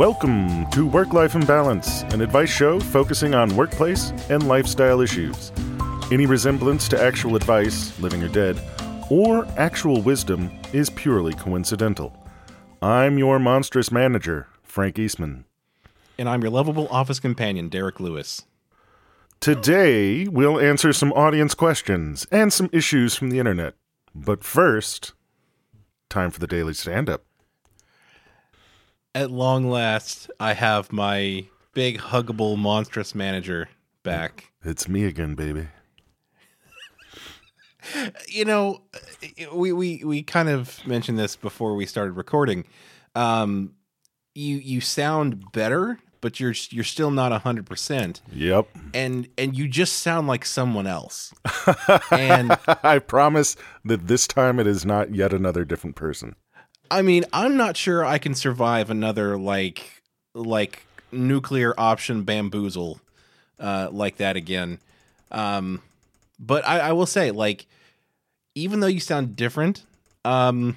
Welcome to Work Life Imbalance, an advice show focusing on workplace and lifestyle issues. Any resemblance to actual advice, living or dead, or actual wisdom is purely coincidental. I'm your monstrous manager, Frank Eastman. And I'm your lovable office companion, Derek Lewis. Today, we'll answer some audience questions and some issues from the internet. But first, time for the daily stand up. At long last, I have my big, huggable, monstrous manager back. It's me again, baby. You know, we we we kind of mentioned this before we started recording. Um, you you sound better, but you're you're still not hundred percent, Yep. and and you just sound like someone else. and I promise that this time it is not yet another different person. I mean, I'm not sure I can survive another like like nuclear option bamboozle uh, like that again. Um, but I, I will say, like, even though you sound different, um,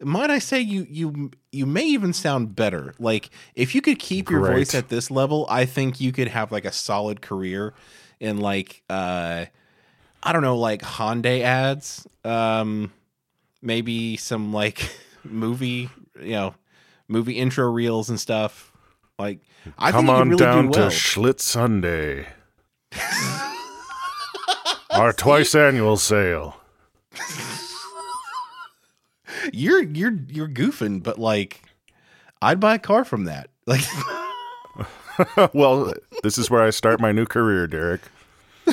might I say you you you may even sound better. Like, if you could keep your Great. voice at this level, I think you could have like a solid career in like uh, I don't know, like Hyundai ads. Um, maybe some like movie, you know, movie intro reels and stuff. Like, I Come on really down do to well. Schlitz Sunday. Our twice annual sale. you're you're you're goofing, but like, I'd buy a car from that. Like, well, this is where I start my new career, Derek.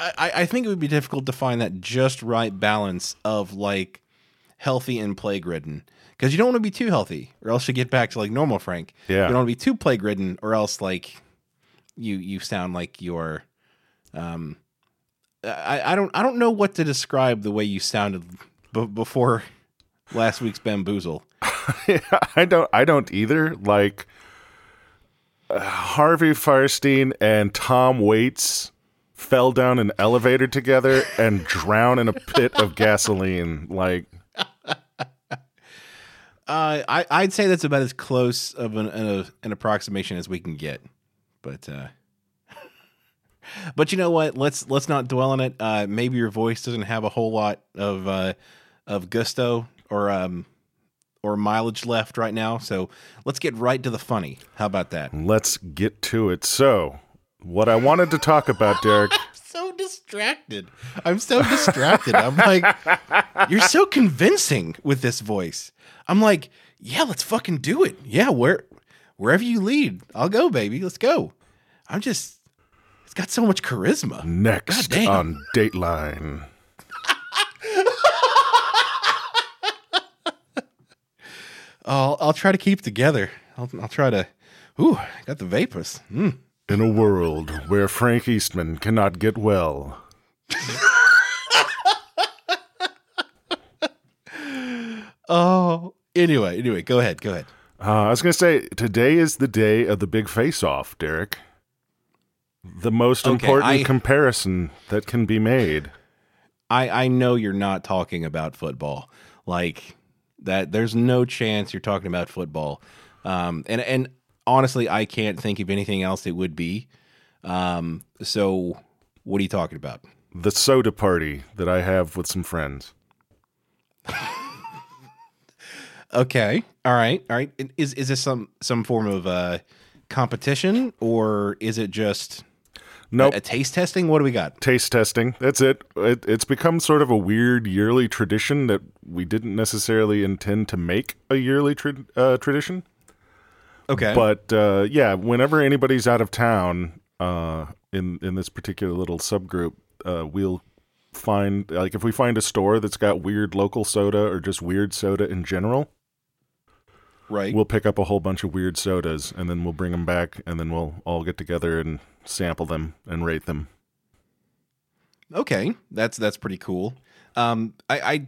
I, I think it would be difficult to find that just right balance of like healthy and plague ridden. Because you don't want to be too healthy, or else you get back to like normal Frank. Yeah. You don't want to be too plague ridden, or else like you you sound like you're um I, I don't I don't know what to describe the way you sounded b- before last week's bamboozle. I don't I don't either. Like uh, Harvey Fierstein and Tom Waits fell down an elevator together and drown in a pit of gasoline. Like Uh, I I'd say that's about as close of an an, an approximation as we can get, but uh, but you know what? Let's let's not dwell on it. Uh, maybe your voice doesn't have a whole lot of uh, of gusto or um or mileage left right now. So let's get right to the funny. How about that? let's get to it. So, what I wanted to talk about, Derek, I'm So distracted. I'm so distracted. I'm like, you're so convincing with this voice. I'm like, yeah, let's fucking do it. Yeah, where wherever you lead, I'll go, baby. Let's go. I'm just, it's got so much charisma. next God on Dateline. I'll I'll try to keep together. I'll I'll try to. Ooh, I got the vapors. Mm. In a world where Frank Eastman cannot get well, Oh, anyway, anyway, go ahead, go ahead. Uh, I was going to say today is the day of the big face-off, Derek. The most Okay, important I- comparison that can be made. I I know you're not talking about football. Like that there's no chance you're talking about football. Um and and honestly I can't think of anything else it would be. Um so what are you talking about? The soda party that I have with some friends. Okay. All right. All right. Is is this some some form of uh competition or is it just Nope. a, a taste testing? What do we got? Taste testing. That's it. it. It's become sort of a weird yearly tradition that we didn't necessarily intend to make a yearly tra- uh, tradition. Okay. But uh, yeah, whenever anybody's out of town uh, in in this particular little subgroup, uh, we'll find like if we find a store that's got weird local soda or just weird soda in general, Right. we'll pick up a whole bunch of weird sodas and then we'll bring them back and then we'll all get together and sample them and rate them. Okay, that's that's pretty cool. Um, I, I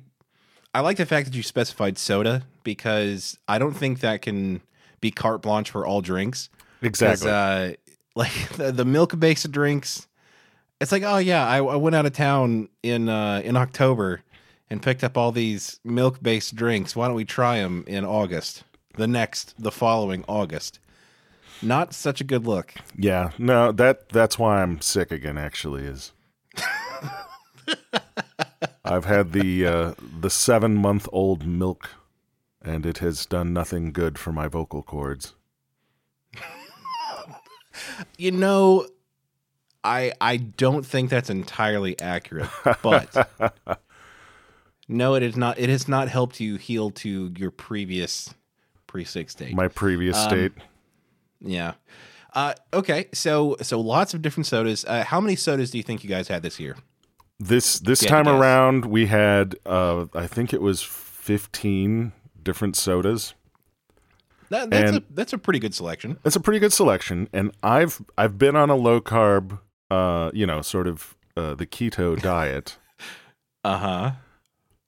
I like the fact that you specified soda because I don't think that can be carte blanche for all drinks. Exactly. Uh, like the, the milk based drinks, it's like, oh yeah, I, I went out of town in uh, in October and picked up all these milk based drinks. Why don't we try them in August? The next, the following August. Not such a good look. yeah. No, that that's why I'm sick again actually is I've had the uh, the 7-month-old milk and it has done nothing good for my vocal cords. You know, I I don't think that's entirely accurate, but no, it is not. It has not helped you heal to your previous pre-sick state. My previous Um, state. yeah. Uh, okay, so so lots of different sodas. Uh, how many sodas do you think you guys had this year? This this Yeah, time around we had uh I think it was 15 different sodas. That, that's And- a that's a pretty good selection. That's a pretty good selection and I've I've been on a low carb uh you know sort of uh, the keto diet Uh huh.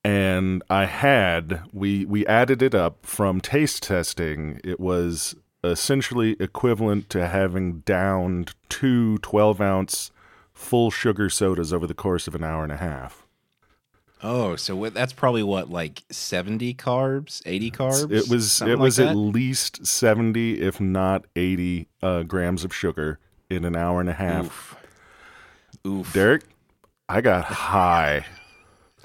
and I had we we added it up from taste testing it was essentially equivalent to having downed two 12 ounce full sugar sodas over the course of an hour and a half. Oh, so what, that's probably what like seventy carbs, eighty carbs. It was it like was at least seventy, if not eighty, uh, grams of sugar in an hour and a half. Oof. Oof. Derek, I got high.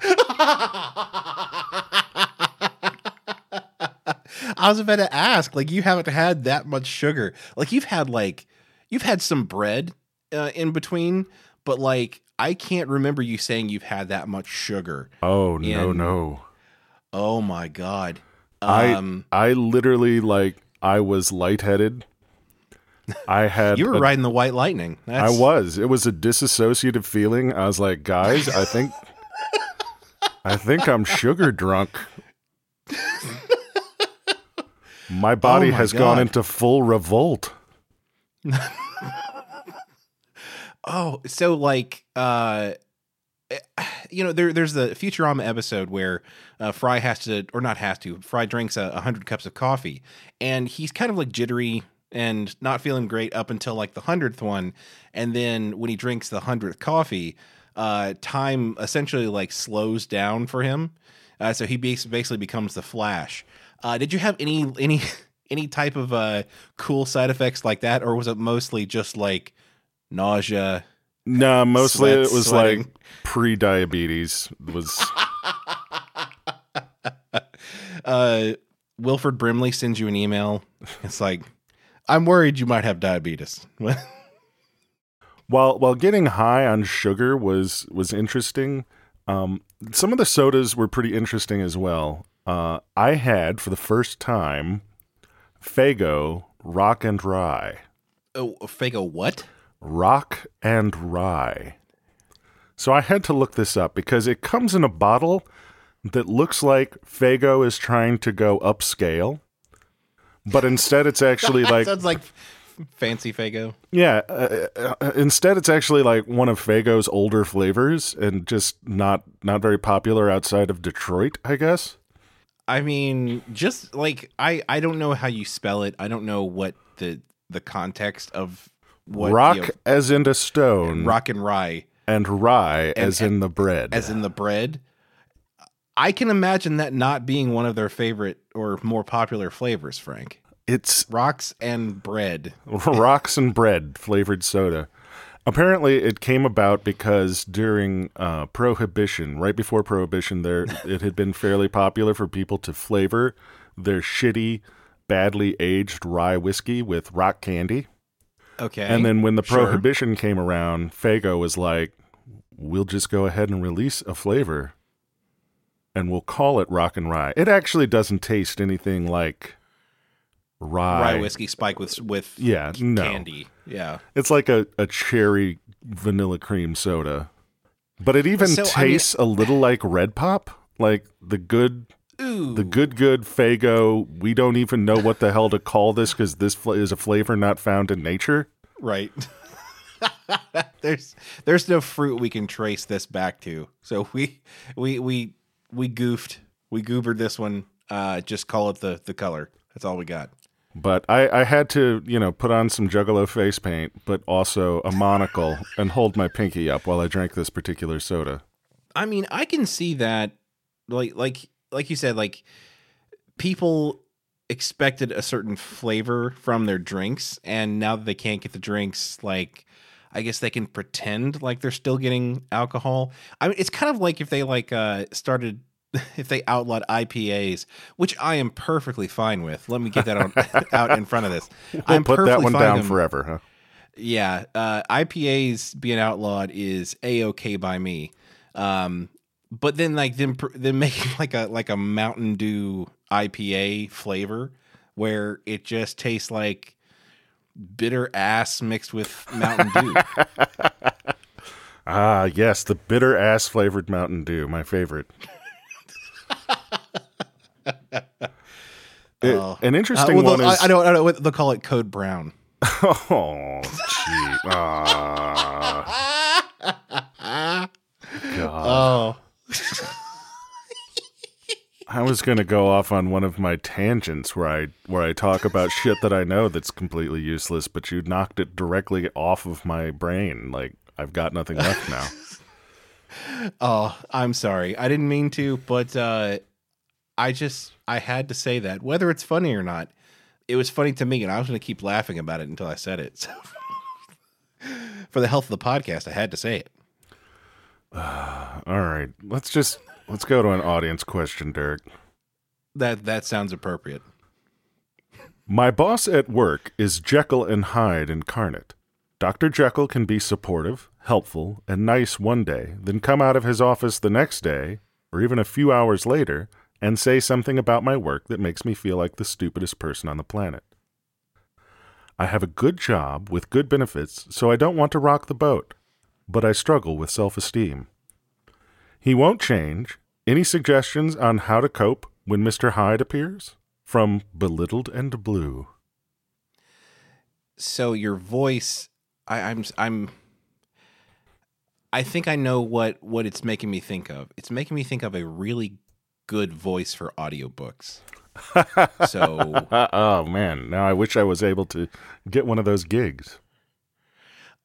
I was about to ask, like, you haven't had that much sugar. Like, you've had like, you've had some bread uh, in between, but like, I can't remember you saying you've had that much sugar. Oh no no! Oh my god. I Um, I literally like I was lightheaded. I had you were a- riding the white lightning. I was. It was a disassociative feeling. I was like, guys, I think I think I'm sugar drunk. My body Oh my has gone into full revolt. Oh, so like, uh, eh, you know, there there's the Futurama episode where uh, Fry has to, or not has to, Fry drinks a, a hundred cups of coffee, and he's kind of like jittery and not feeling great up until like the hundredth one, and then when he drinks the hundredth coffee, uh, time essentially like slows down for him, uh, so he basically becomes the Flash. Uh, did you have any any any type of uh, cool side effects like that, or was it mostly just like nausea? No, mostly Sweat, it was sweating. like pre-diabetes. Was uh, Wilford Brimley sends you an email. It's like, I'm worried you might have diabetes. while while getting high on sugar was was interesting. Um, some of the sodas were pretty interesting as well. Uh, I had for the first time Faygo Rock and Rye. oh, Faygo, what? Rock and Rye. So I had to look this up because it comes in a bottle that looks like Faygo is trying to go upscale, but instead it's actually like sounds like fancy Faygo. yeah, uh, uh, instead it's actually like one of Faygo's older flavors and just not not very popular outside of Detroit, I guess. I mean, just like I, I don't know how you spell it. I don't know what the the context of what rock you know, as in a stone, rock and rye and rye And- as in the bread. as in the bread. I can imagine that not being one of their favorite or more popular flavors, Frank. it's Rocks and bread. rocks and bread flavored soda. Apparently, it came about because during uh, Prohibition, right before Prohibition, there it had been fairly popular for people to flavor their shitty, badly aged rye whiskey with rock candy. Okay. And then when the Sure. Prohibition came around, Faygo was like, "We'll just go ahead and release a flavor, and we'll call it Rock and Rye." It actually doesn't taste anything like rye. rye whiskey spike with with Yeah, no. candy. Yeah. It's like a, a cherry vanilla cream soda. But it even So, I mean- tastes a little like Red Pop, like the good, Ooh. the good, good Faygo. We don't even know what the hell to call this because this fl- is a flavor not found in nature. Right. there's there's no fruit we can trace this back to. So we we we we goofed. We goobered this one. Uh just call it the the color. That's all we got. But I, I had to, you know, put on some Juggalo face paint, but also a monocle and hold my pinky up while I drank this particular soda. I mean, I can see that like like like you said like people expected a certain flavor from their drinks and now that they can't get the drinks like I guess they can pretend like they're still getting alcohol. I mean, it's kind of like if they like uh started if they outlawed IPAs, which I am perfectly fine with. Let me get that on, out in front of this. We'll I'm put that one fine down them- forever, huh? yeah, uh, IPAs being outlawed is a okay by me. Um, but then like them pr- then making like a like a Mountain Dew IPA flavor where it just tastes like bitter ass mixed with Mountain Dew. Ah, yes, the bitter ass flavored Mountain Dew, my favorite. It- Oh. an Uh, interesting well, one is I, I don't I don't they'll call it Code Brown. oh, gee, ah, God. Oh, I was gonna go off on one of my tangents where I where I talk about shit that I know that's completely useless, but you knocked it directly off of my brain. Like I've got nothing left now. oh, I'm sorry. I didn't mean to, but uh, I just I had to say that whether it's funny or not. It was funny to me, and I was going to keep laughing about it until I said it. So, for the health of the podcast, I had to say it. All right, let's just let's go to an audience question, Dirk. That that sounds appropriate. My boss at work is Jekyll and Hyde incarnate. Dr. Jekyll can be supportive, helpful, and nice one day, then come out of his office the next day, or even a few hours later, and say something about my work that makes me feel like the stupidest person on the planet. I have a good job with good benefits, so I don't want to rock the boat, but I struggle with self esteem. He won't change. Any suggestions on how to cope when Mr. Hyde appears? From Belittled and Blue. So your voice, I, I'm I'm. I think I know what what it's making me think of. It's making me think of a really good voice for audiobooks. so oh man, now I wish I was able to get one of those gigs.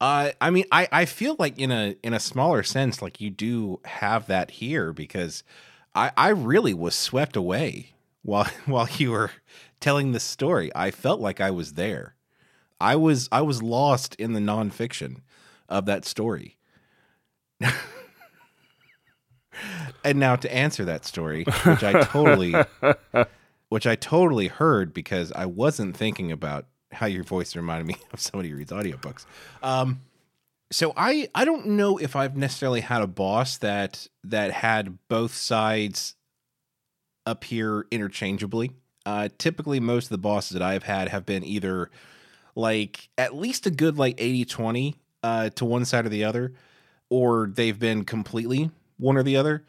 Uh, I mean, I, I feel like in a in a smaller sense, like you do have that here because I I really was swept away while while you were telling this story. I felt like I was there. I was I was lost in the nonfiction of that story. and now to answer that story, which I totally which I totally heard because I wasn't thinking about how your voice reminded me of somebody who reads audiobooks. Um, so I I don't know if I've necessarily had a boss that that had both sides appear interchangeably. Uh, typically, most of the bosses that I've had have been either like at least a good like 80 20 uh, to one side or the other, or they've been completely one or the other.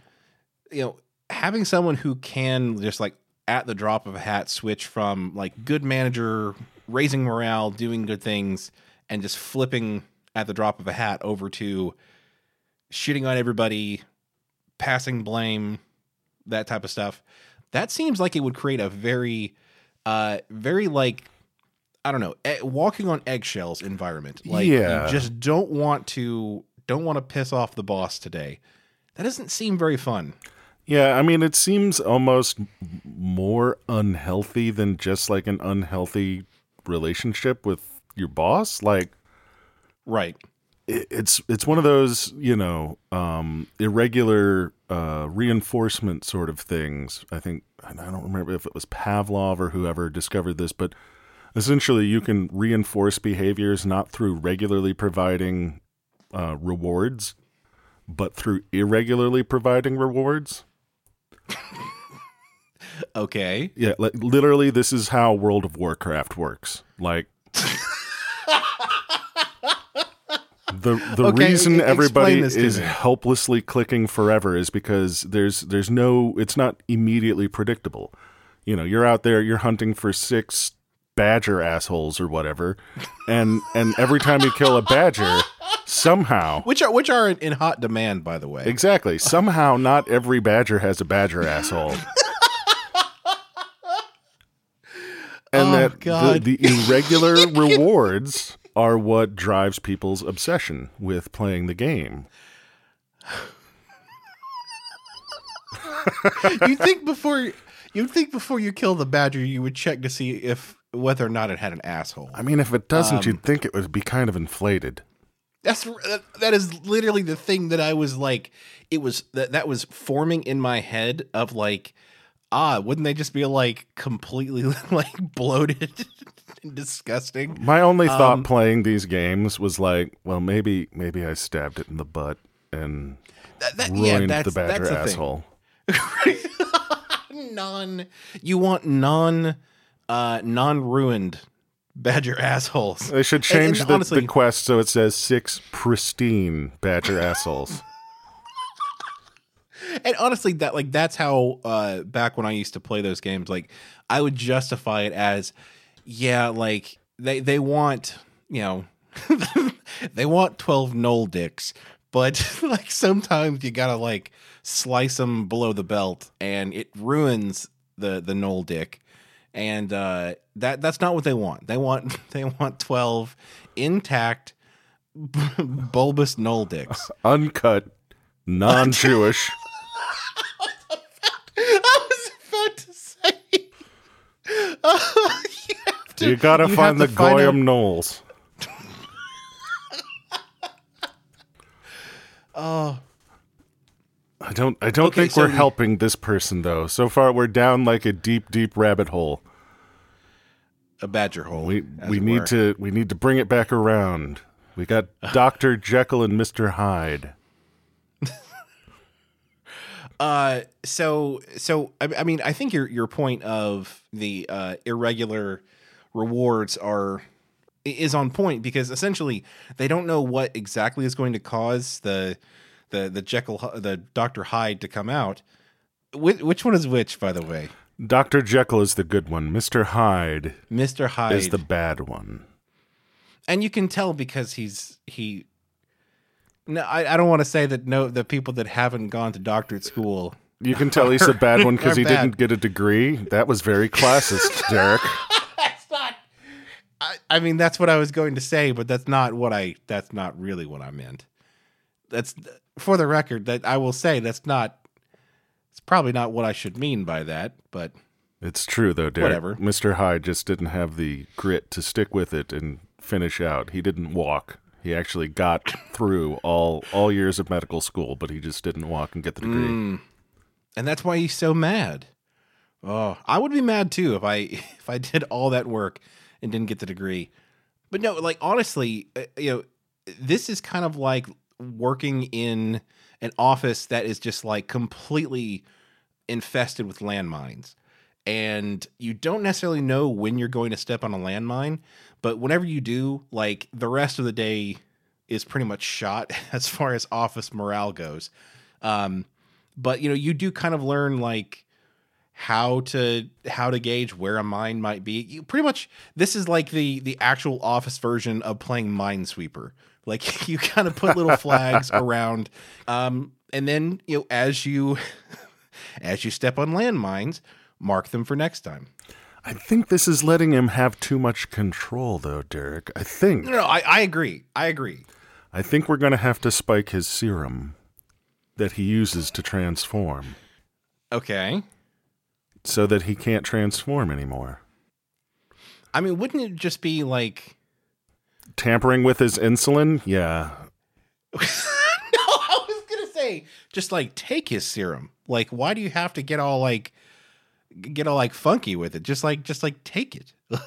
You know, having someone who can just like at the drop of a hat switch from like good manager, raising morale, doing good things, and just flipping at the drop of a hat over to shitting on everybody, passing blame, that type of stuff. That seems like it would create a very, uh, very like, I don't know, e- walking on eggshells environment. Like, Yeah. you just don't want to, don't want to piss off the boss today. That doesn't seem very fun. Yeah, I mean, it seems almost more unhealthy than just like an unhealthy relationship with your boss. Like, Right. it- it's it's one of those you know um, irregular uh, reinforcement sort of things. I think I don't remember if it was Pavlov or whoever discovered this, but essentially you can reinforce behaviors not through regularly providing uh, rewards, but through irregularly providing rewards. Okay. Yeah, like literally, this is how World of Warcraft works. Like, the the Okay, reason everybody is me. helplessly clicking forever is because there's there's no it's not immediately predictable. You know, you're out there, you're hunting for six badger assholes or whatever, and and every time you kill a badger, somehow which are which are in, in hot demand, by the way. exactly somehow not every badger has a badger asshole. And Oh, that God. The, the irregular rewards are what drives people's obsession with playing the game. you think before you think before you kill the badger, you would check to see if whether or not it had an asshole. I mean, if it doesn't, Um, you'd think it would be kind of inflated. That's that, that is literally the thing that I was like. It was that that was forming in my head of like, ah, wouldn't they just be like completely like bloated and disgusting? My only thought Um, playing these games was like, well, maybe maybe I stabbed it in the butt and That, that, ruined yeah, that's the badger the asshole. non you want non uh non ruined badger assholes They should And- change and the, honestly- the quest so it says six pristine badger assholes. And honestly that like that's how uh back when i used to play those games like i would justify it as yeah like they they want you know they want 12 gnoll dicks but like sometimes you gotta like slice them below the belt and it ruins the the gnoll dick. And uh that that's not what they want. They want they want 12 intact bulbous gnoll dicks. Uncut, non Jewish. I was about to say. You, to- You gotta you find the have to find Goyim out- Gnolls. Oh, I don't I don't Okay, think so we're we- helping this person though. So far we're down like a deep, deep rabbit hole. a badger hole. We we need were. to we need to bring it back around. We got Dr. Jekyll and Mr. Hyde. Uh, so so I, I mean, I think your your point of the uh, irregular rewards are is on point because essentially they don't know what exactly is going to cause the the the Jekyll the Doctor Hyde to come out. Which, which one is which, by the way? Dr. Jekyll is the good one. Mr. Hyde Mister Hyde is the bad one. and you can tell because he's he no I, I don't want to say that no the people that haven't gone to doctorate school You can tell he's a bad one because he bad. didn't get a degree. That was very classist, Derek. that's not I, I mean that's what i was going to say but that's not what i that's not really what i meant that's for the record that i will say that's not it's probably not what i should mean by that but It's true though, Derek. Whatever. Mr. Hyde just didn't have the grit to stick with it and finish out. He didn't walk. He actually got through all all years of medical school, but he just didn't walk and get the degree. Mm. and that's why he's so mad oh i would be mad too if i if i did all that work and didn't get the degree but no like honestly uh, you know this is kind of like working in an office that is just like completely infested with landmines and you don't necessarily know when you're going to step on a landmine but whenever you do like the rest of the day is pretty much shot as far as office morale goes. Um but you know you do kind of learn like how to how to gauge where a mine might be. You pretty much this is like the the actual office version of playing minesweeper. Like you kind of put little flags around um and then you know as you as you step on landmines mark them for next time I think this is letting him have too much control though, Derek. I think no no i, I agree i agree I think we're going to have to spike his serum that he uses to transform okay so that he can't transform anymore. i mean wouldn't it just be like Tampering with his insulin? Yeah. no, I was gonna say just like take his serum. Like, why do you have to get all like get all like funky with it? Just like just like take it.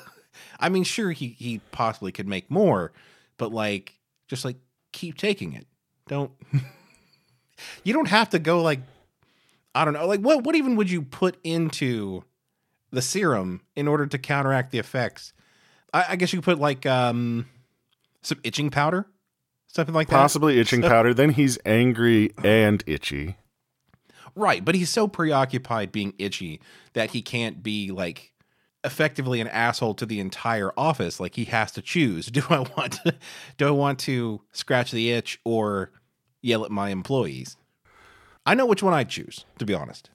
I mean, sure he he possibly could make more, but like just like keep taking it. Don't you don't have to go like I don't know, like what what even would you put into the serum in order to counteract the effects? I, I guess you could put like um some itching powder something like that. Possibly itching So- powder. Then he's angry and itchy. Right, but he's so preoccupied being itchy that he can't be like effectively an asshole to the entire office. Like he has to choose: do I want to, do I want to scratch the itch or yell at my employees? I know which one I choose, to be honest.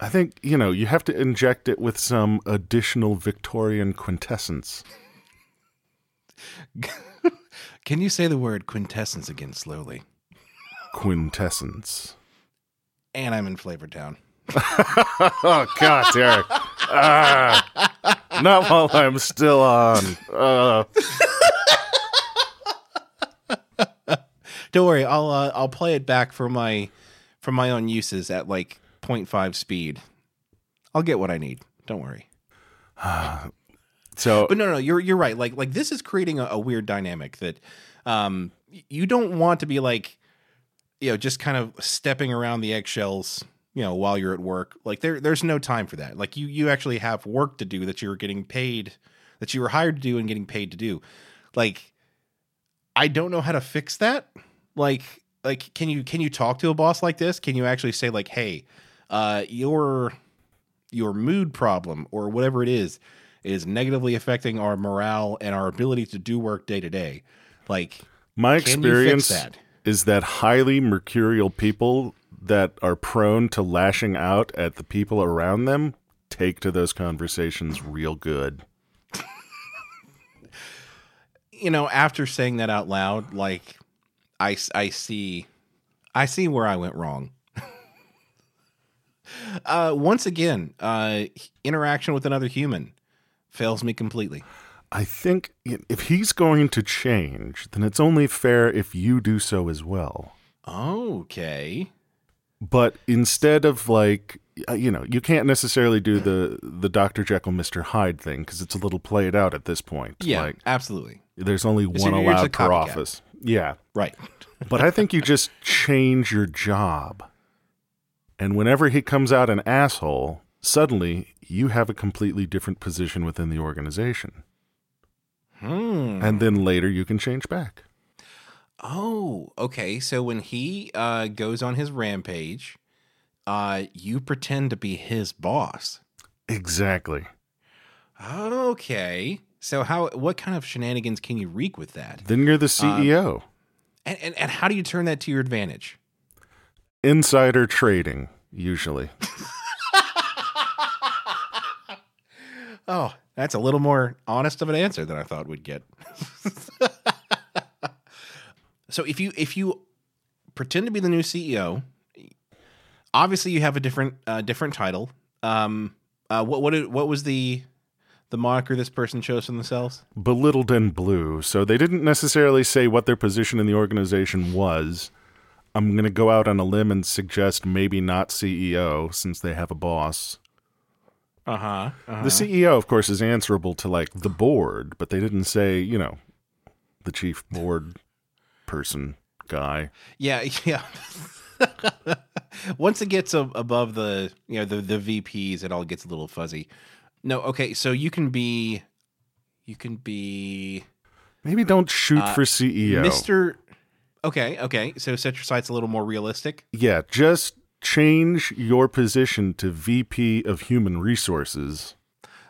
I think, you know, you have to inject it with some additional Victorian quintessence. Can you say the word quintessence again slowly? Quintessence. And I'm in Flavor Town. Oh, God, Derek. Ah, not while I'm still on. Uh, Don't worry, I'll uh, I'll play it back for my for my own uses at like 0.5 speed. I'll get what I need. Don't worry. so, But no, no, you're you're right. Like like this is creating a, a weird dynamic that um you don't want to be like you know just kind of stepping around the eggshells you know while you're at work. Like there there's no time for that. Like you you actually have work to do that you're getting paid that you were hired to do and getting paid to do. Like I don't know how to fix that. Like like can you can you talk to a boss like this? Can you actually say like, "Hey, uh your your mood problem or whatever it is is negatively affecting our morale and our ability to do work day to day." Like my experience that? Is that highly mercurial people that are prone to lashing out at the people around them take to those conversations real good. you know, after saying that out loud, like I, I see, I see where I went wrong. uh, once again, uh, interaction with another human fails me completely. I think if he's going to change, then it's only fair if you do so as well. Okay. But instead of like, you know, you can't necessarily do the the Dr. Jekyll, Mr. Hyde thing because it's a little played out at this point. Yeah, Like, absolutely. there's only one you're just a allowed per office. Yeah. Right. But I think you just change your job. And whenever he comes out an asshole, suddenly you have a completely different position within the organization. Hmm. And then later you can change back. Oh, okay. So when he uh, goes on his rampage, uh, you pretend to be his boss. Exactly. Okay. So how? What kind of shenanigans can you wreak with that? Then you're the CEO. And, and and how do you turn that to your advantage? Insider trading, usually. Oh, that's a little more honest of an answer than I thought we'd get. so if you if you pretend to be the new CEO, obviously you have a different uh, different title. Um, uh, what what what was the the moniker this person chose for themselves? Belittled and blue. So they didn't necessarily say what their position in the organization was. I'm going to go out on a limb and suggest maybe not CEO since they have a boss. Uh-huh. The CEO, of course, is answerable to like the board, but they didn't say, you know, the chief board person guy. Yeah, yeah. Once it gets above the you know the the VPs, it all gets a little fuzzy. No, okay, so you can be, you can be Maybe don't shoot Uh, for CEO. Mister. Okay, okay, so set your sights a little more realistic. Yeah, just change your position to VP of Human Resources.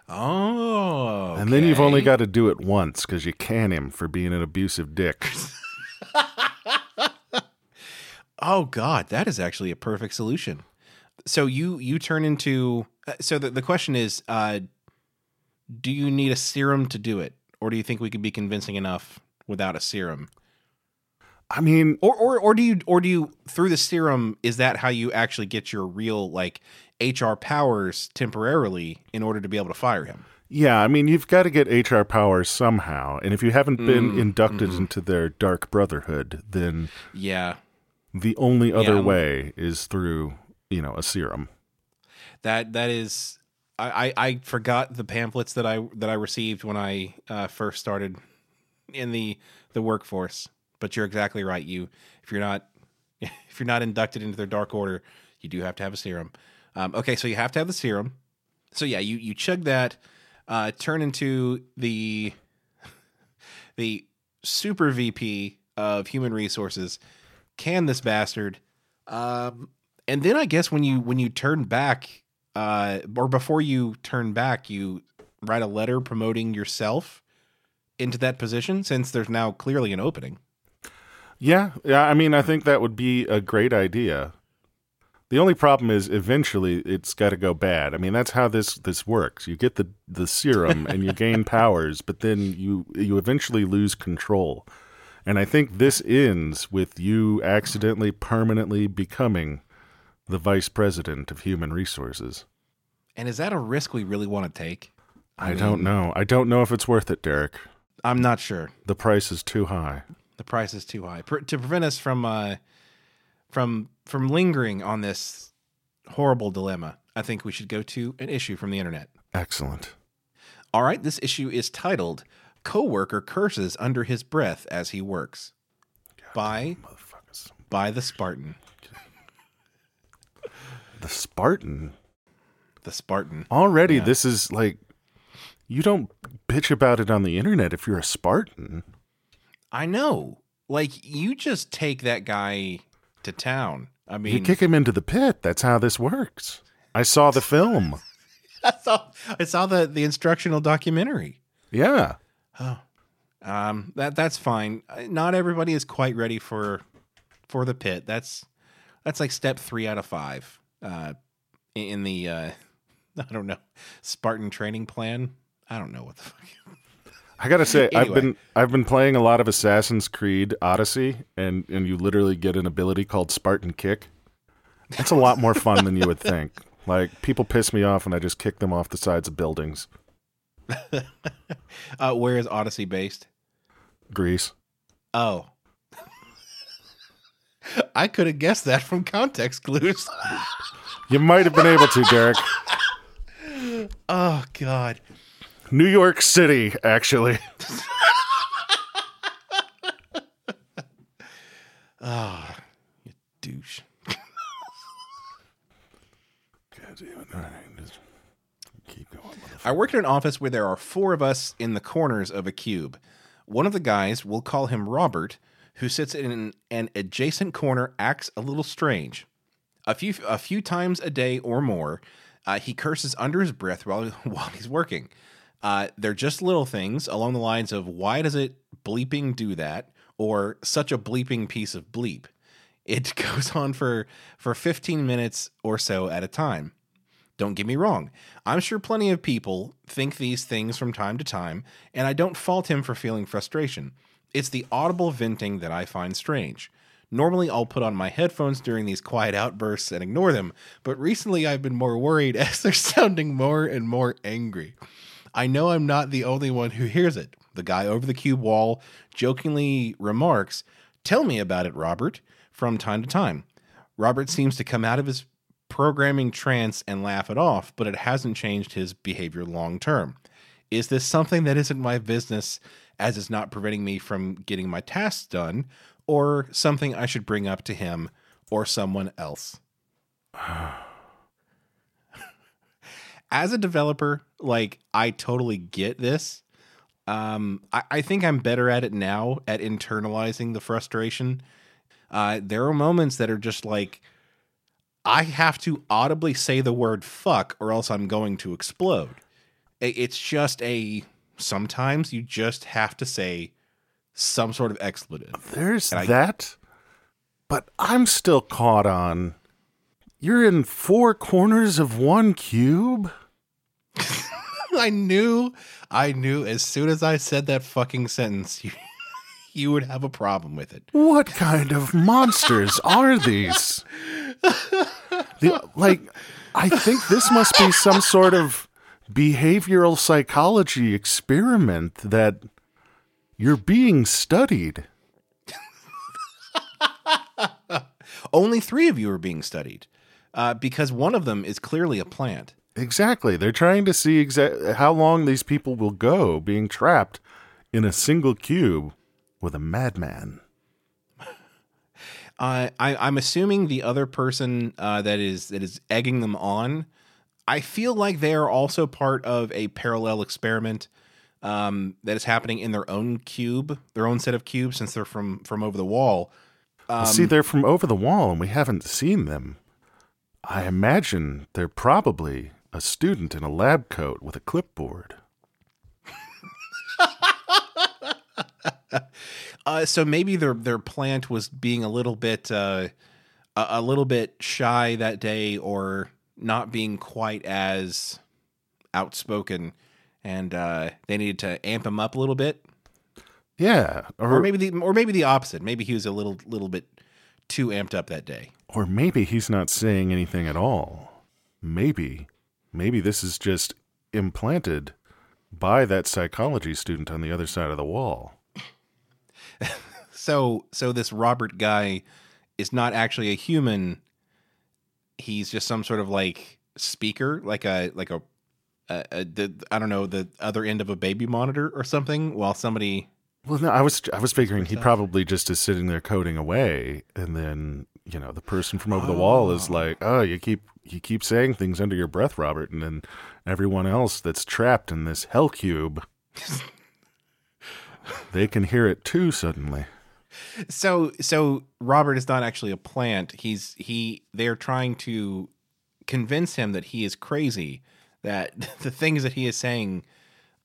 Oh, And then you've only got to do it once because you can him for being an abusive dick. Oh God, that is actually a perfect solution. So you you turn into. uh, So the the question is, uh, do you need a serum to do it, or do you think we could be convincing enough without a serum? I mean, Or or or do you or do you through the serum is that how you actually get your real like HR powers temporarily in order to be able to fire him? yeah, I mean, you've got to get HR powers somehow. And if you haven't been Mm, inducted mhm. into their dark brotherhood, then Yeah. the only other I'm- way is through, you know, a serum. That that is I, I, I forgot the pamphlets that I that I received when I uh, first started in the the workforce. But you're exactly right. You if you're not if you're not inducted into their dark order, you do have to have a serum. Um, okay, so you have to have the serum. So yeah, you you chug that, uh, turn into the the super VP of human resources. Can this bastard? Um, and then I guess when you when you turn back, uh, or before you turn back, you write a letter promoting yourself into that position, since there's now clearly an opening. Yeah, yeah. I mean, I think that would be a great idea. The only problem is eventually it's got to go bad. I mean, that's how this this works. You get the the serum and you gain powers, but then you you eventually lose control. And I think this ends with you accidentally permanently becoming the vice president of human resources. And is that a risk we really want to take? I, don't know. I don't know if it's worth it, Derek. I'm not sure. The price is too high. The price is too high Pre- to prevent us from uh, from from lingering on this horrible dilemma. I think we should go to an issue from the internet. Excellent. All right, this issue is titled "Coworker curses under his breath as he works" by Motherfuckers. by the Spartan. The Spartan. The Spartan. Already, Yeah. this is like you don't bitch about it on the internet if you're a Spartan. I know. Like you just take that guy to town. I mean, You kick him into the pit. That's how this works. I saw the film. I saw I saw the the instructional documentary. Yeah. Um, that that's fine. Not everybody is quite ready for for the pit. That's that's like step three out of five. Uh, in the uh, I don't know Spartan training plan. I don't know what the fuck. I gotta say, I've been I've been playing a lot of Assassin's Creed Odyssey, and and you literally get an ability called Spartan Kick. It's a lot more fun than you would think. Like people piss me off, and I just kick them off the sides of buildings. Uh, where is Odyssey based? Greece. Oh, I could have guessed that from context clues. You might have been able to, Derek. oh God. New York City, actually. Ah, you douche. Keep going. I work in an office where there are four of us in the corners of a cube. One of the guys, we'll call him Robert, who sits in an, an adjacent corner, acts a little strange. A few a few times a day or more, uh, he curses under his breath while while he's working. Uh, they're just little things along the lines of "Why does it bleeping do that?" or "Such a bleeping piece of bleep." It goes on for for 15 minutes or so at a time. Don't get me wrong. I'm sure plenty of people think these things from time to time, and I don't fault him for feeling frustration. It's the audible venting that I find strange. Normally, I'll put on my headphones during these quiet outbursts and ignore them, but recently I've been more worried as they're sounding more and more angry. I know I'm not the only one who hears it. The guy over the cube wall jokingly remarks, Tell me about it, Robert, from time to time. Robert seems to come out of his programming trance and laugh it off, but it hasn't changed his behavior long term. Is this something that isn't my business as it's not preventing me from getting my tasks done, or something I should bring up to him or someone else? as a developer, like I totally get this. Um, I, I think I'm better at it now at internalizing the frustration. Uh, there are moments that are just like I have to audibly say the word fuck or else I'm going to explode. It's just a sometimes you just have to say some sort of expletive. There's I- that, but I'm still caught on. You're in four corners of one cube. I knew, I knew as soon as I said that fucking sentence, you, you would have a problem with it. What kind of monsters are these? The, like, I think this must be some sort of behavioral psychology experiment that you're being studied. Only three of you are being studied uh, because one of them is clearly a plant. Exactly. They're trying to see exa- how long these people will go being trapped in a single cube with a madman. Uh, I, I'm assuming the other person uh, that is that is egging them on. I feel like they are also part of a parallel experiment um, that is happening in their own cube, their own set of cubes, since they're from from over the wall. Well, See, they're from over the wall and we haven't seen them. I imagine they're probably a student in a lab coat with a clipboard. Uh, so maybe their their plant was being a little bit uh, a, a little bit shy that day, or not being quite as outspoken, and uh, they needed to amp him up a little bit. Yeah, or, maybe the or maybe the opposite. Maybe he was a little little bit too amped up that day. Or maybe he's not saying anything at all. Maybe, maybe this is just implanted by that psychology student on the other side of the wall. so, so this Robert guy is not actually a human. He's just some sort of like speaker, like a like a, a, a the, I don't know the other end of a baby monitor or something, while somebody well, no, I was I was figuring he probably just is sitting there coding away, and then you know the person from over oh. the wall is like, "Oh, you keep you keep saying things under your breath, Robert," and then everyone else that's trapped in this hell cube, they can hear it too suddenly. So so Robert is not actually a plant. He's he. They're trying to convince him that he is crazy. That the things that he is saying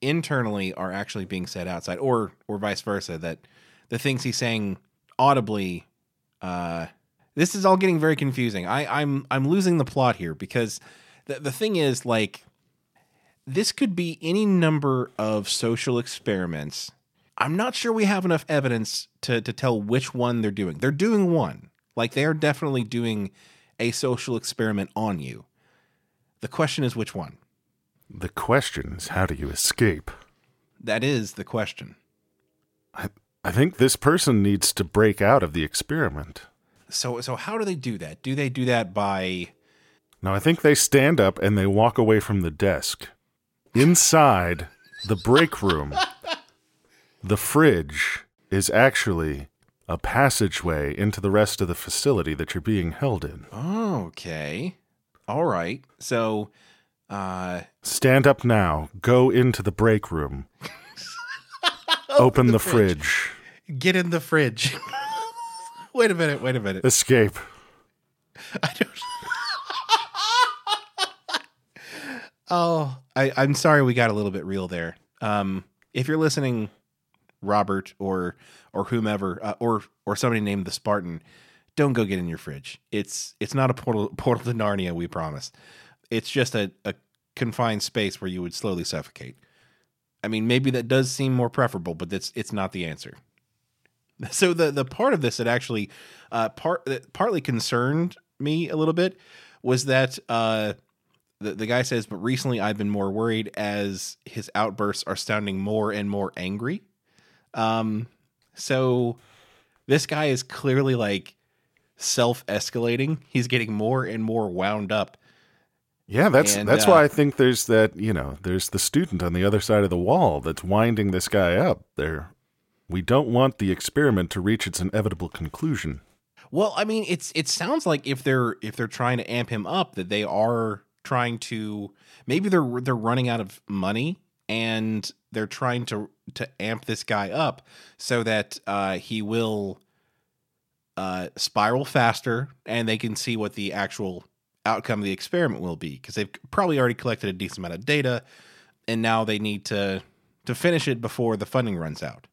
internally are actually being said outside, or or vice versa. That the things he's saying audibly, uh, this is all getting very confusing. I, I'm I'm losing the plot here because the the thing is like this could be any number of social experiments. I'm not sure we have enough evidence to to tell which one they're doing. They're doing one. Like they are definitely doing a social experiment on you. The question is which one. The question is, how do you escape? That is the question. I, I think this person needs to break out of the experiment. So, so how do they do that? Do they do that by? No, I think they stand up and they walk away from the desk. Inside the break room, the fridge is actually a passageway into the rest of the facility that you're being held in. Okay. All right. So uh, Stand up now. Go into the break room. Open, Open the, the fridge. fridge. Get in the fridge. Wait a minute. Wait a minute. Escape. I don't. oh, I, I'm sorry we got a little bit real there. Um, if you're listening, Robert or or whomever, uh, or or somebody named the Spartan, don't go get in your fridge. It's it's not a portal portal to Narnia. We promise it's just a, a confined space where you would slowly suffocate. I mean, maybe that does seem more preferable, but that's it's not the answer. So the the part of this that actually uh, part that partly concerned me a little bit was that uh, the the guy says, but recently I've been more worried as his outbursts are sounding more and more angry. Um, so this guy is clearly like self escalating. He's getting more and more wound up yeah, that's and, that's uh, why I think there's that, you know, there's the student on the other side of the wall that's winding this guy up. There we don't want the experiment to reach its inevitable conclusion. Well, I mean, it's it sounds like if they're if they're trying to amp him up that they are trying to maybe they're they're running out of money and they're trying to to amp this guy up so that uh, he will uh, spiral faster and they can see what the actual outcome of the experiment will be because they've probably already collected a decent amount of data and now they need to to finish it before the funding runs out.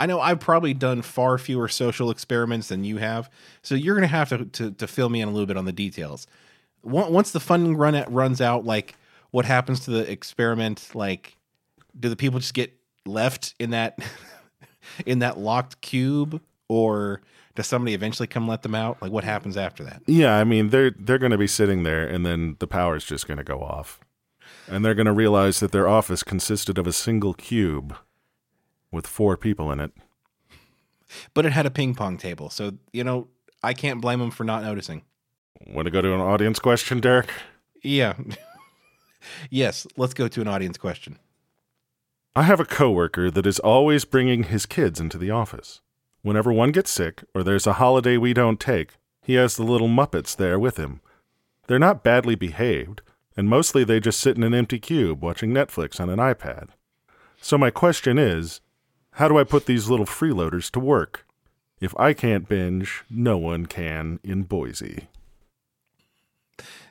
I know I've probably done far fewer social experiments than you have, so you're going to have to, to to fill me in a little bit on the details. Once the funding run at, runs out, like what happens to the experiment? Like, do the people just get left in that in that locked cube, or does somebody eventually come let them out? Like what happens after that? Yeah, I mean they're they're going to be sitting there, and then the power's just going to go off, and they're going to realize that their office consisted of a single cube with four people in it. But it had a ping pong table, so you know I can't blame them for not noticing. Want to go to an audience question, Derek? Yeah. yes, let's go to an audience question. I have a coworker that is always bringing his kids into the office. Whenever one gets sick or there's a holiday we don't take, he has the little Muppets there with him. They're not badly behaved, and mostly they just sit in an empty cube watching Netflix on an iPad. So my question is, how do I put these little freeloaders to work? If I can't binge, no one can in Boise.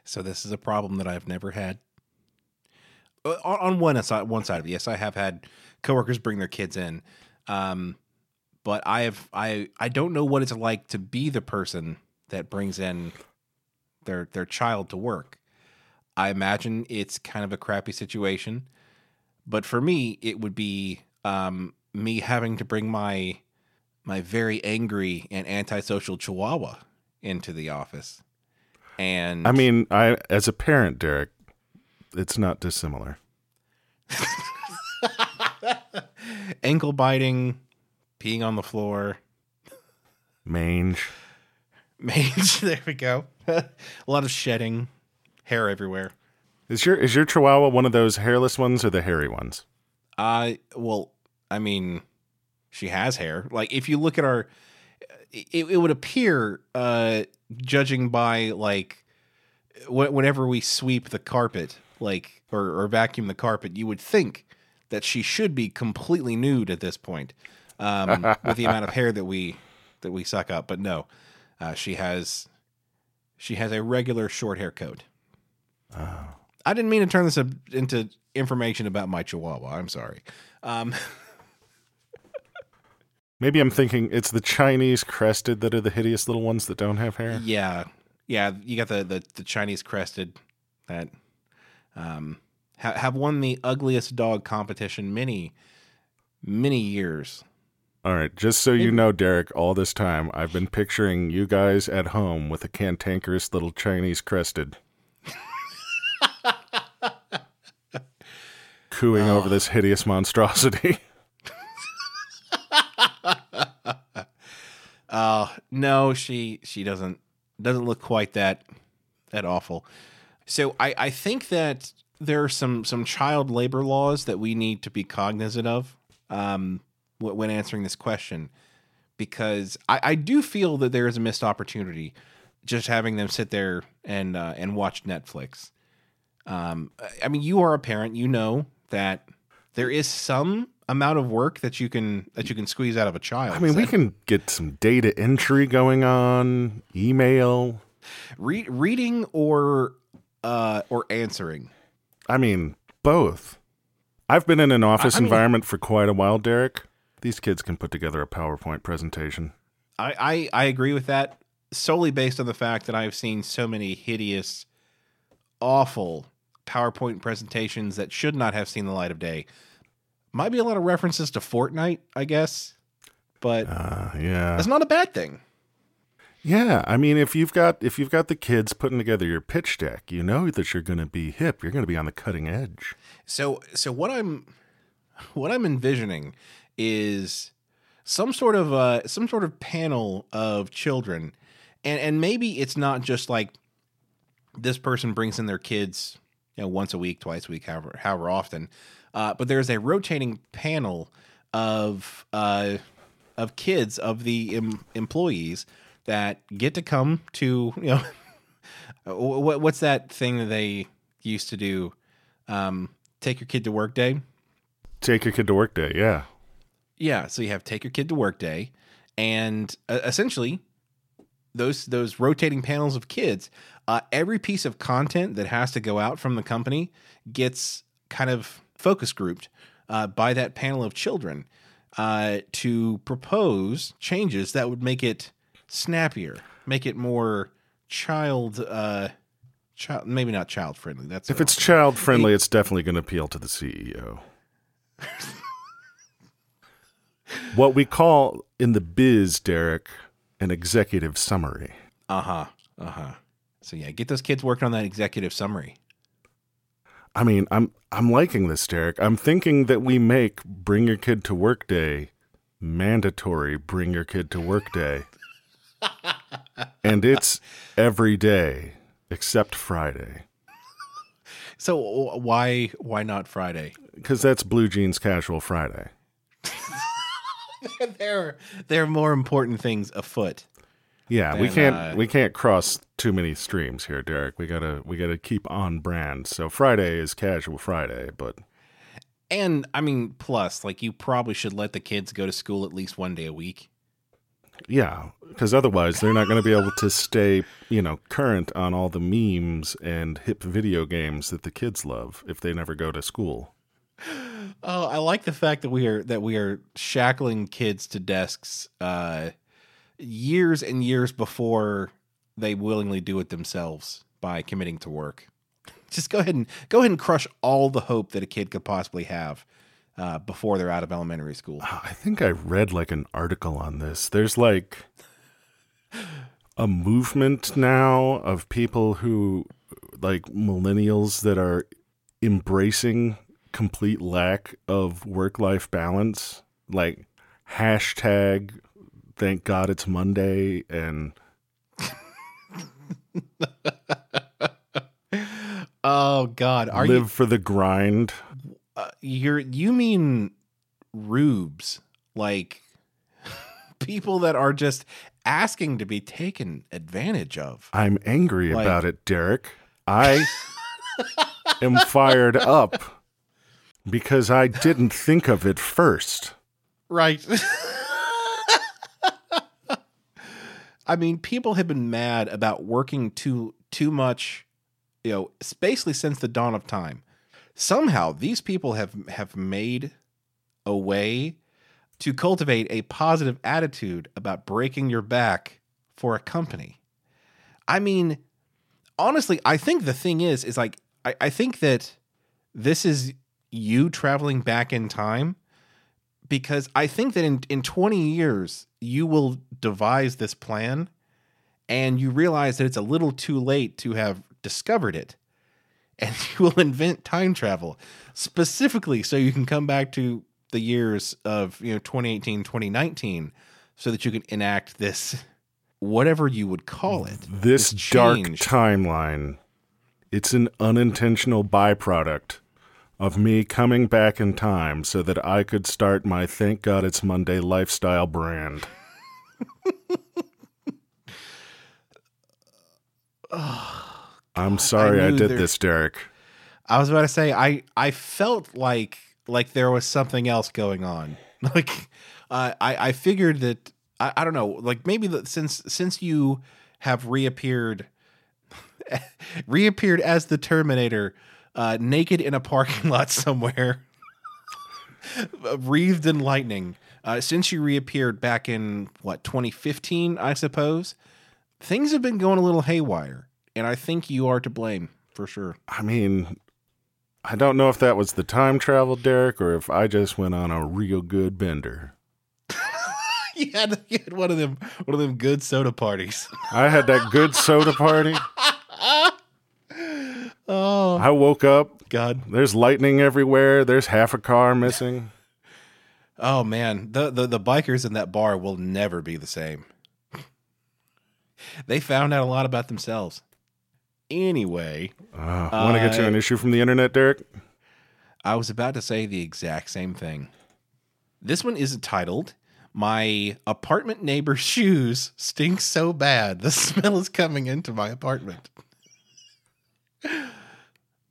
So this is a problem that I've never had. Uh, On on one side, one side of it, yes, I have had coworkers bring their kids in, um, but I have I I don't know what it's like to be the person that brings in their their child to work. I imagine it's kind of a crappy situation, but for me, it would be um, me having to bring my my very angry and antisocial Chihuahua into the office. And I mean, I as a parent, Derek, it's not dissimilar. ankle biting, peeing on the floor, Mange. mange. There we go. a lot of shedding, hair everywhere. Is your is your Chihuahua one of those hairless ones or the hairy ones? I well, I mean, she has hair. Like if you look at our, it, it would appear, uh, judging by like, wh- whenever we sweep the carpet, like or, or vacuum the carpet, you would think that she should be completely nude at this point, um, with the amount of hair that we that we suck up. But no, uh, she has she has a regular short hair coat. I didn't mean to turn this up into information about my Chihuahua. I'm sorry. Um, Maybe I'm thinking it's the Chinese crested that are the hideous little ones that don't have hair. yeah, yeah. You got the the, the Chinese crested that um, ha- have won the ugliest dog competition many many years. All right, just so you know, Derek, all this time I've been picturing you guys at home with a cantankerous little Chinese crested. Cooing over this hideous monstrosity. Uh no, she she doesn't doesn't look quite that that awful. So I I think that there are some some child labor laws that we need to be cognizant of um wh- when answering this question because I I do feel that there is a missed opportunity just having them sit there and uh, and watch Netflix. Um I mean you are a parent, you know that there is some amount of work that you can that you can squeeze out of a child. I mean, we can get some data entry going on, email. Re- reading or uh or answering I mean, both. I've been in an office I mean- environment for quite a while, Derek. These kids can put together a PowerPoint presentation. I, I i agree with that solely based on the fact that i've seen so many hideous awful powerpoint presentations that should not have seen the light of day might be a lot of references to fortnite i guess but Uh, yeah. that's not a bad thing Yeah, I mean, if you've got if you've got the kids putting together your pitch deck, you know that you're going to be hip. You're going to be on the cutting edge. So so what I'm what I'm envisioning is some sort of uh some sort of panel of children and and maybe it's not just like this person brings in their kids you know once a week twice a week however however often uh, but there's a rotating panel of uh of kids of the em- employees that get to come to you know what what's that thing that they used to do um take your kid to work day Take your kid to work day. Yeah. yeah, so you have take your kid to work day, and uh, essentially, those those rotating panels of kids, uh, every piece of content that has to go out from the company gets kind of focus grouped uh, by that panel of children uh, to propose changes that would make it snappier, make it more child, uh, child maybe not child friendly. That's If it's child friendly, it's definitely going to appeal to the CEO. what we call in the biz, Derek, an executive summary. uh huh, uh huh. So yeah, get those kids working on that executive summary. I mean, I'm I'm liking this, Derek. I'm thinking that we make bring your kid to work day mandatory bring your kid to work day. and it's every day except Friday. So why why not Friday? Cuz that's Blue Jeans Casual Friday. there there are more important things afoot. Yeah, we can't uh, we can't cross too many streams here, Derek. We got to we got to keep on brand. So Friday is Casual Friday, but And I mean, plus, like you probably should let the kids go to school at least one day a week. Yeah, because otherwise they're not going to be able to stay, you know, current on all the memes and hip video games that the kids love if they never go to school. Oh, I like the fact that we are that we are shackling kids to desks uh, years and years before they willingly do it themselves by committing to work. Just go ahead and go ahead and crush all the hope that a kid could possibly have uh, before they're out of elementary school. I think I read like an article on this. There's like a movement now of people who like millennials that are embracing complete lack of work life balance. Like hashtag thank God it's Monday and Oh God, are live you for the grind. uh, you're you mean rubes like people that are just asking to be taken advantage of? I'm angry Like- about it, Derek. I am fired up because I didn't think of it first. Right. I mean, people have been mad about working too too much, you know, basically since the dawn of time. Somehow, these people have have made a way to cultivate a positive attitude about breaking your back for a company. I mean, honestly, I think the thing is, is like I, I think that this is you traveling back in time because I think that in, in 20 years, you will devise this plan and you realize that it's a little too late to have discovered it. And you will invent time travel specifically so you can come back to the years of, you know, 2018, 2019 so that you can enact this whatever you would call it. This This dark timeline, it's an unintentional byproduct of me coming back in time so that I could start my Thank God It's Monday lifestyle brand. I'm sorry I, knew did there- this, Derek. I was about to say I I felt like like there was something else going on. Like uh, I I figured that I, I don't know like maybe the, since since you have reappeared reappeared as the Terminator uh, naked in a parking lot somewhere wreathed in lightning uh, since you reappeared back in what 2015 I suppose things have been going a little haywire and I think you are to blame for sure. I mean, I don't know if that was the time travel, Derek, or if I just went on a real good bender. you had, you had one of them one of them good soda parties. I had that good soda party. Oh I woke up. God. There's lightning everywhere. There's half a car missing. Oh man. The, the the bikers in that bar will never be the same. They found out a lot about themselves. Anyway, Uh, Want to get you an issue from the internet, Derek? I was about to say the exact same thing. This one is titled My apartment neighbor's shoes stink so bad the smell is coming into my apartment.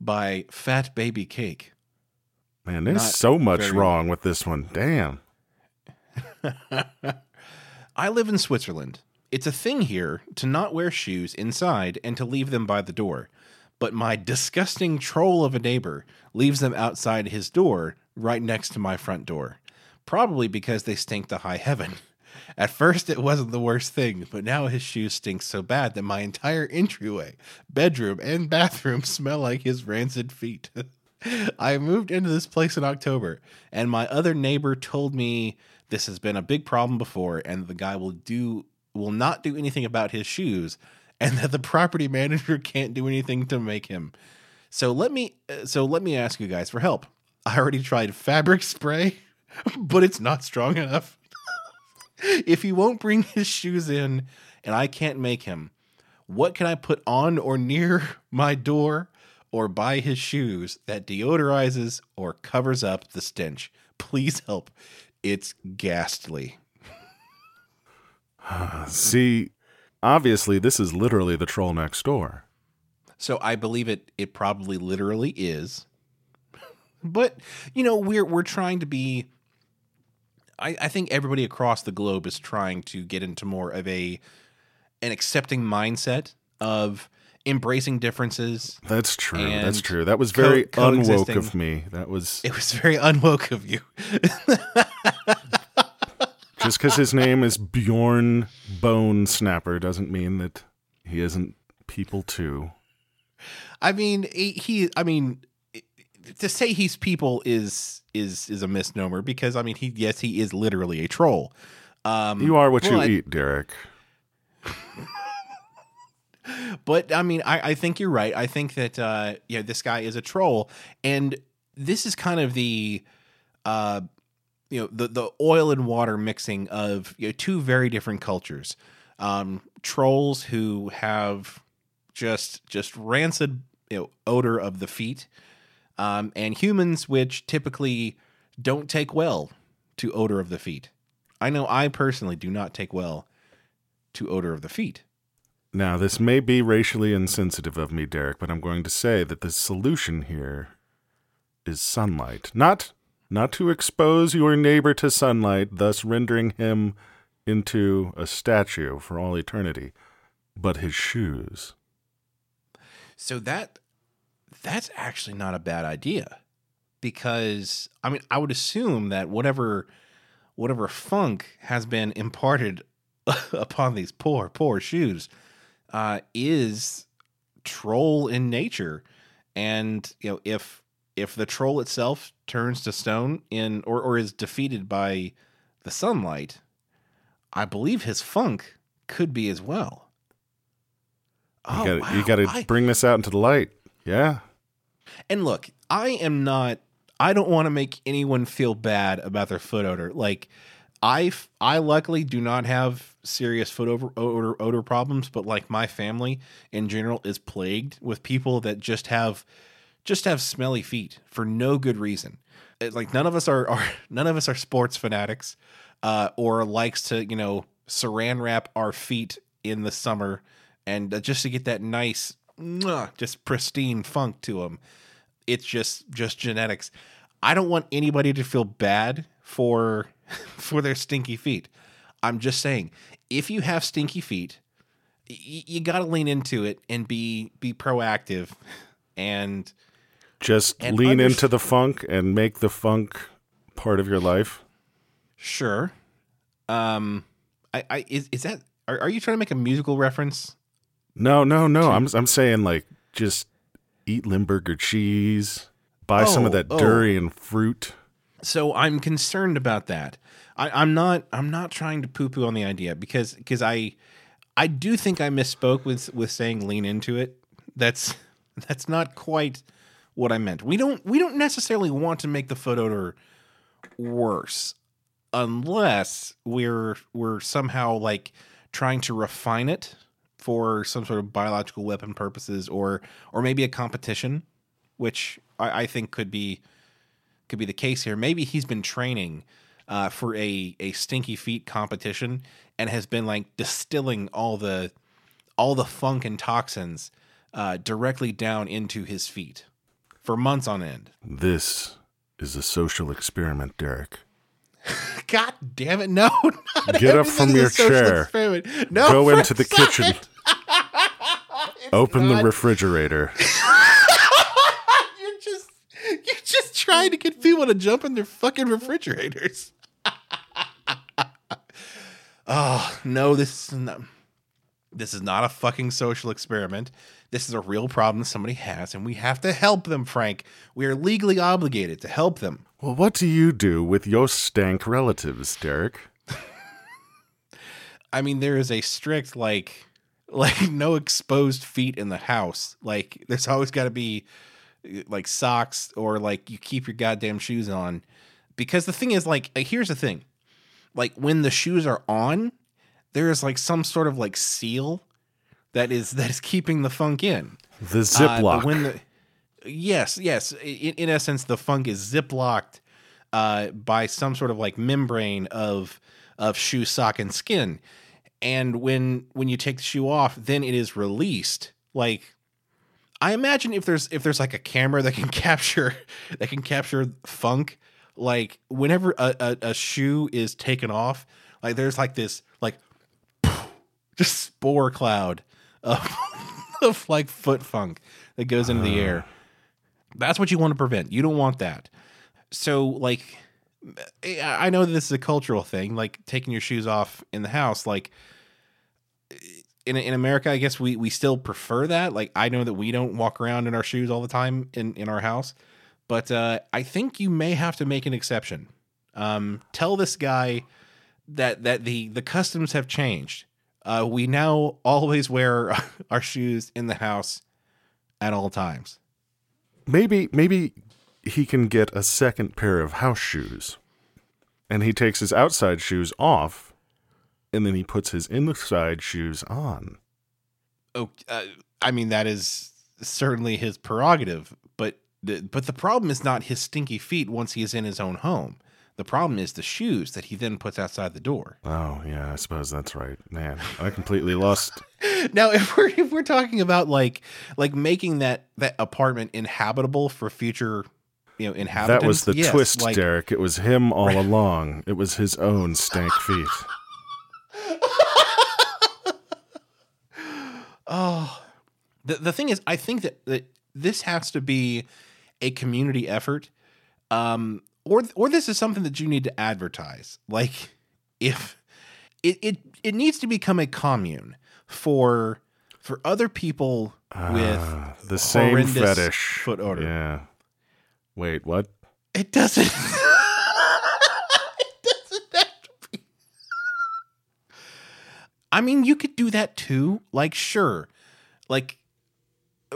By Fat Baby Cake. Man, there's Not so much very- wrong with this one. Damn. I live in Switzerland. It's a thing here to not wear shoes inside and to leave them by the door. But my disgusting troll of a neighbor leaves them outside his door, right next to my front door. Probably because they stink to high heaven. At first, it wasn't the worst thing, but now his shoes stink so bad that my entire entryway, bedroom, and bathroom smell like his rancid feet. I moved into this place in October, and my other neighbor told me this has been a big problem before, and the guy will do will not do anything about his shoes, and that the property manager can't do anything to make him. So let me uh, so let me ask you guys for help. I already tried fabric spray, but it's not strong enough. if he won't bring his shoes in and I can't make him, what can I put on or near my door or by his shoes that deodorizes or covers up the stench? Please help. It's ghastly. See, obviously, this is literally the troll next door. So I believe it it probably literally is. but you know we're we're trying to be I, I think everybody across the globe is trying to get into more of a an accepting mindset of embracing differences. That's true. That's true. That was very co- unwoke of me. That was It was very unwoke of you. just because his name is Bjorn Bone Snapper doesn't mean that he isn't people too. I mean, he, he I mean, to say he's people is is is a misnomer because I mean, he yes, he is literally a troll. Um, You are what you eat, Derek. But I mean, I, I think you're right. I think that uh, yeah, this guy is a troll, and this is kind of the uh, you know the the oil and water mixing of you know, two very different cultures. Um, trolls who have just just rancid you know, odor of the feet, um, and humans which typically don't take well to odor of the feet. I know I personally do not take well to odor of the feet. Now, this may be racially insensitive of me, Derek, but I'm going to say that the solution here is sunlight. Not not to expose your neighbor to sunlight, thus rendering him into a statue for all eternity, but his shoes. So that that's actually not a bad idea because I mean I would assume that whatever whatever funk has been imparted upon these poor poor shoes uh, is troll in nature, and you know if if the troll itself turns to stone in or or is defeated by the sunlight, I believe his funk could be as well. You Oh, gotta, you gotta I- bring this out into the light. Yeah. and look, I am not. I don't want to make anyone feel bad about their foot odor. Like, I I luckily do not have serious foot over, odor odor problems, but like my family in general is plagued with people that just have just have smelly feet for no good reason. It's like none of us are, are none of us are sports fanatics, uh, or likes to you know saran wrap our feet in the summer and uh, just to get that nice, just pristine funk to them. It's just just genetics. I don't want anybody to feel bad for for their stinky feet. I'm just saying, if you have stinky feet, y- you got to lean into it and be be proactive and Just And lean into the funk and make the funk part of your life. Sure. Um, I, I is is that are, are you trying to make a musical reference? No, no, no. I'm I'm saying like just eat Limburger cheese, buy some of Oh, that oh. durian fruit. So I'm concerned about that. I, I'm not I'm not trying to poo poo on the idea because because I I do think I misspoke with with saying lean into it. That's that's not quite what I meant. We don't we don't necessarily want to make the foot odor worse unless we're we're somehow like trying to refine it for some sort of biological weapon purposes or or maybe a competition which I, I think could be could be the case here maybe he's been training uh, for a a stinky feet competition and has been like distilling all the all the funk and toxins uh, directly down into his feet for months on end This is a social experiment, Derek. God damn it! No, not Get up from your chair. experiment. No, Go into the kitchen. Open the refrigerator. You're just you're just trying to get people to jump in their fucking refrigerators. oh no, this is not. This is not a fucking social experiment. This is a real problem somebody has, and we have to help them, Frank. We are legally obligated to help them. Well, what do you do with your stank relatives, Derek? I mean, there is a strict like like no exposed feet in the house. Like there's always got to be like socks or like you keep your goddamn shoes on. Because the thing is like uh, here's the thing. Like when the shoes are on, there is like some sort of like seal that is that is keeping the funk in. The Uh, Ziploc. but when the yes, yes, in, in essence, the funk is ziplocked uh, by some sort of like membrane of of shoe, sock, and skin. And when when you take the shoe off, then it is released. Like I imagine if there's if there's like a camera that can capture that can capture funk, like whenever a, a, a shoe is taken off, like there's like this like just spore cloud of of like foot funk that goes into the air. That's what you want to prevent. You don't want that. So like I know this is a cultural thing, like taking your shoes off in the house, like in in America, I guess we we still prefer that. Like I know that we don't walk around in our shoes all the time in in our house, but uh, I think you may have to make an exception. Um, tell this guy that that the the customs have changed. Uh, we now always wear our shoes in the house at all times. Maybe maybe he can get a second pair of house shoes. And he takes his outside shoes off and then he puts his inside shoes on. Oh, uh, I mean that is certainly his prerogative, but the, but the problem is not his stinky feet once he is in his own home. The problem is the shoes that he then puts outside the door. Oh, yeah, I suppose that's right. Man, I completely lost. Now, if we're if we're talking about like like making that that apartment inhabitable for future, you know, inhabitants, That was the yes, twist, like, Derek. It was him all along. It was his own stank feet. Oh, the the thing is, I think that, that this has to be a community effort, um, or or this is something that you need to advertise. Like, if it it it needs to become a commune for for other people with Ah, the same fetish. foot odor. Yeah. Wait, what? It doesn't. it doesn't have to be. I mean, you could do that too. Like, sure. Like,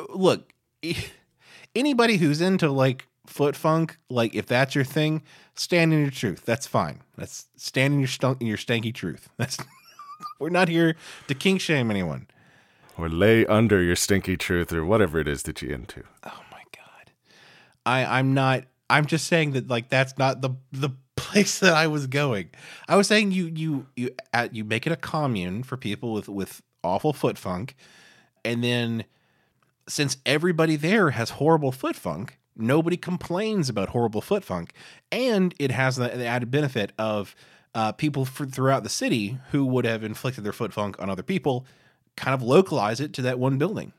look, anybody who's into like foot funk, like if that's your thing, stand in your truth. That's fine. That's stand in your stunk in your stanky truth. That's we're not here to kink shame anyone. Or lay under your stinky truth or whatever it is that you're into. Oh. I I'm not I'm just saying that like that's not the the place that I was going. I was saying you you you at you make it a commune for people with with awful foot funk and then since everybody there has horrible foot funk, nobody complains about horrible foot funk and it has the, the added benefit of uh, people throughout the city who would have inflicted their foot funk on other people kind of localize it to that one building.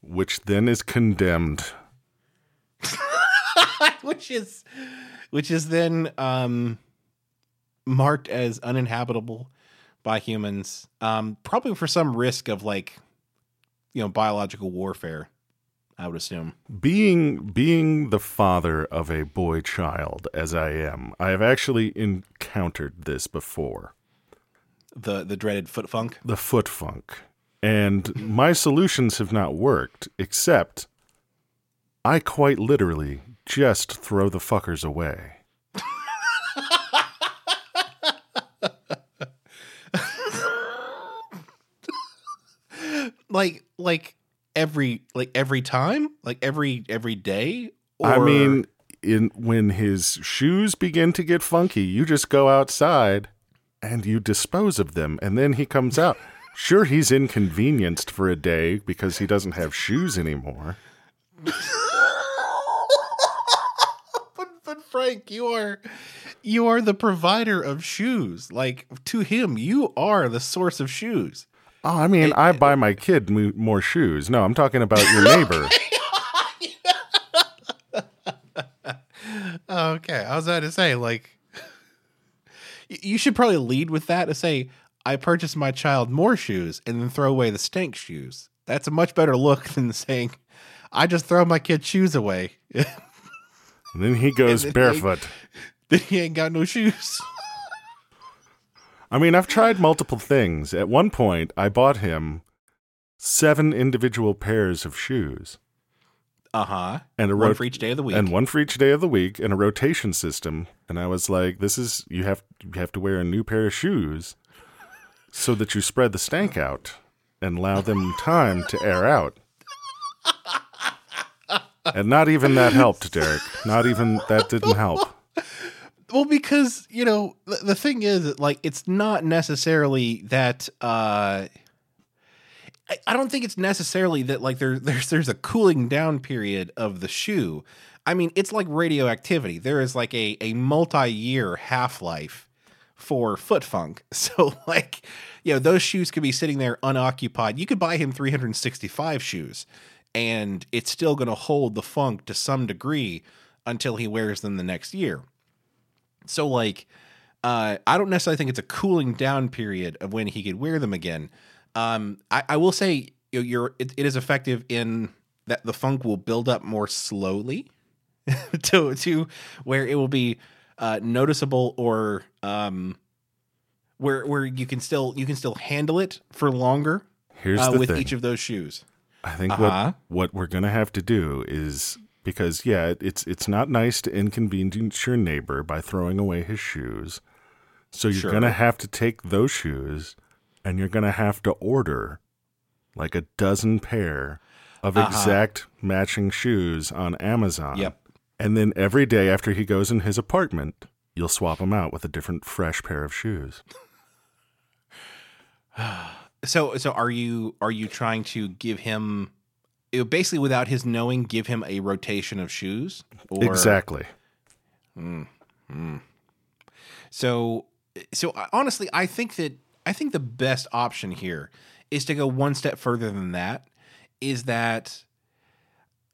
Which then is condemned. which is which is then um marked as uninhabitable by humans um probably for some risk of like you know biological warfare i would assume Being being the father of a boy child as I am, I have actually encountered this before. the the dreaded foot funk the foot funk. And my solutions have not worked, except I quite literally just throw the fuckers away. like like every like every time like every every day I mean, in when his shoes begin to get funky, you just go outside and you dispose of them, and then he comes out. Sure, he's inconvenienced for a day because he doesn't have shoes anymore. but but Frank, you are you are the provider of shoes. Like to him, you are the source of shoes. Oh, I mean, I uh, buy my kid more shoes. No, I'm talking about your neighbor. Okay, I was about to say like you should probably lead with that to say I purchased my child more shoes and then throw away the stank shoes. That's a much better look than saying I just throw my kid's shoes away. And then he goes then, barefoot. then he ain't got no shoes. I mean, I've tried multiple things. At one point, I bought him seven individual pairs of shoes Uh huh. and a One for each day of the week. and one for each day of the week, and a rotation system. And I was like, "This is you have you have to wear a new pair of shoes so that you spread the stank out and allow them time to air out." And not even that helped, Derek. Not even that didn't help. Well, because you know the, the thing is, like, it's not necessarily that. uh I, I don't think it's necessarily that like there there's there's a cooling down period of the shoe. I mean, it's like radioactivity. There is like a a multi year half life for foot funk. So like, you know, those shoes could be sitting there unoccupied. You could buy him 365 shoes and it's still going to hold the funk to some degree until he wears them the next year. So like uh, I don't necessarily think it's a cooling down period of when he could wear them again. Um, I, I will say you're it, it is effective in that the funk will build up more slowly to to where it will be uh, noticeable or um, where where you can still you can still handle it for longer Here's uh, the with thing. each of those shoes. I think Uh-huh. what what we're gonna have to do is because yeah, it's it's not nice to inconvenience your neighbor by throwing away his shoes. So you're Sure. gonna have to take those shoes and you're gonna have to order like a dozen pair of Uh-huh. exact matching shoes on Amazon. Yep. And then every day after he goes in his apartment, you'll swap them out with a different fresh pair of shoes. So so are you are you trying to give him basically without his knowing give him a rotation of shoes? Or, exactly. So so honestly, I think that I think the best option here is to go one step further than that. Is that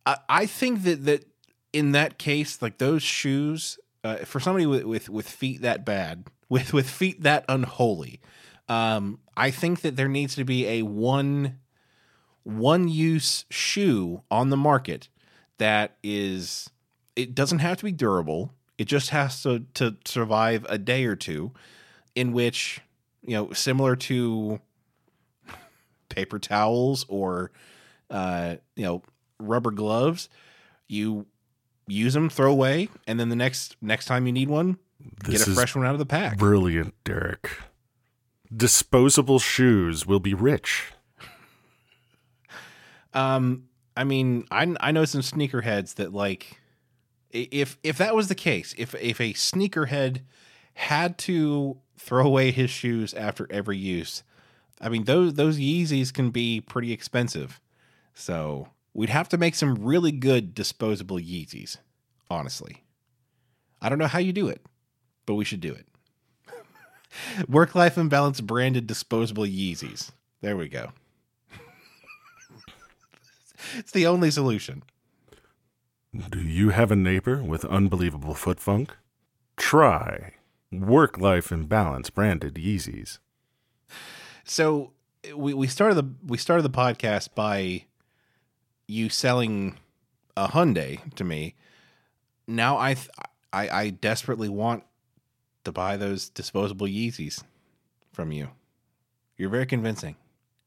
I, I think that that in that case, like those shoes uh, for somebody with, with with feet that bad, with with feet that unholy, um, I think that there needs to be a one one use shoe on the market that is it doesn't have to be durable it just has to to survive a day or two in which you know similar to paper towels or uh you know rubber gloves you use them throw away and then the next next time you need one This get a fresh one out of the pack Brilliant, Derek. Disposable shoes will be rich. Um, I mean, I I know some sneakerheads that like, if if that was the case, if if a sneakerhead had to throw away his shoes after every use, I mean those those Yeezys can be pretty expensive. So we'd have to make some really good disposable Yeezys. Honestly, I don't know how you do it, but we should do it. Work life imbalance branded disposable Yeezys. There we go. It's the only solution. Do you have a neighbor with unbelievable foot funk? Try Work Life Imbalance branded Yeezys. So we, we started the we started the podcast by you selling a Hyundai to me. Now I th- I, I desperately want to buy those disposable Yeezys from you. You're very convincing.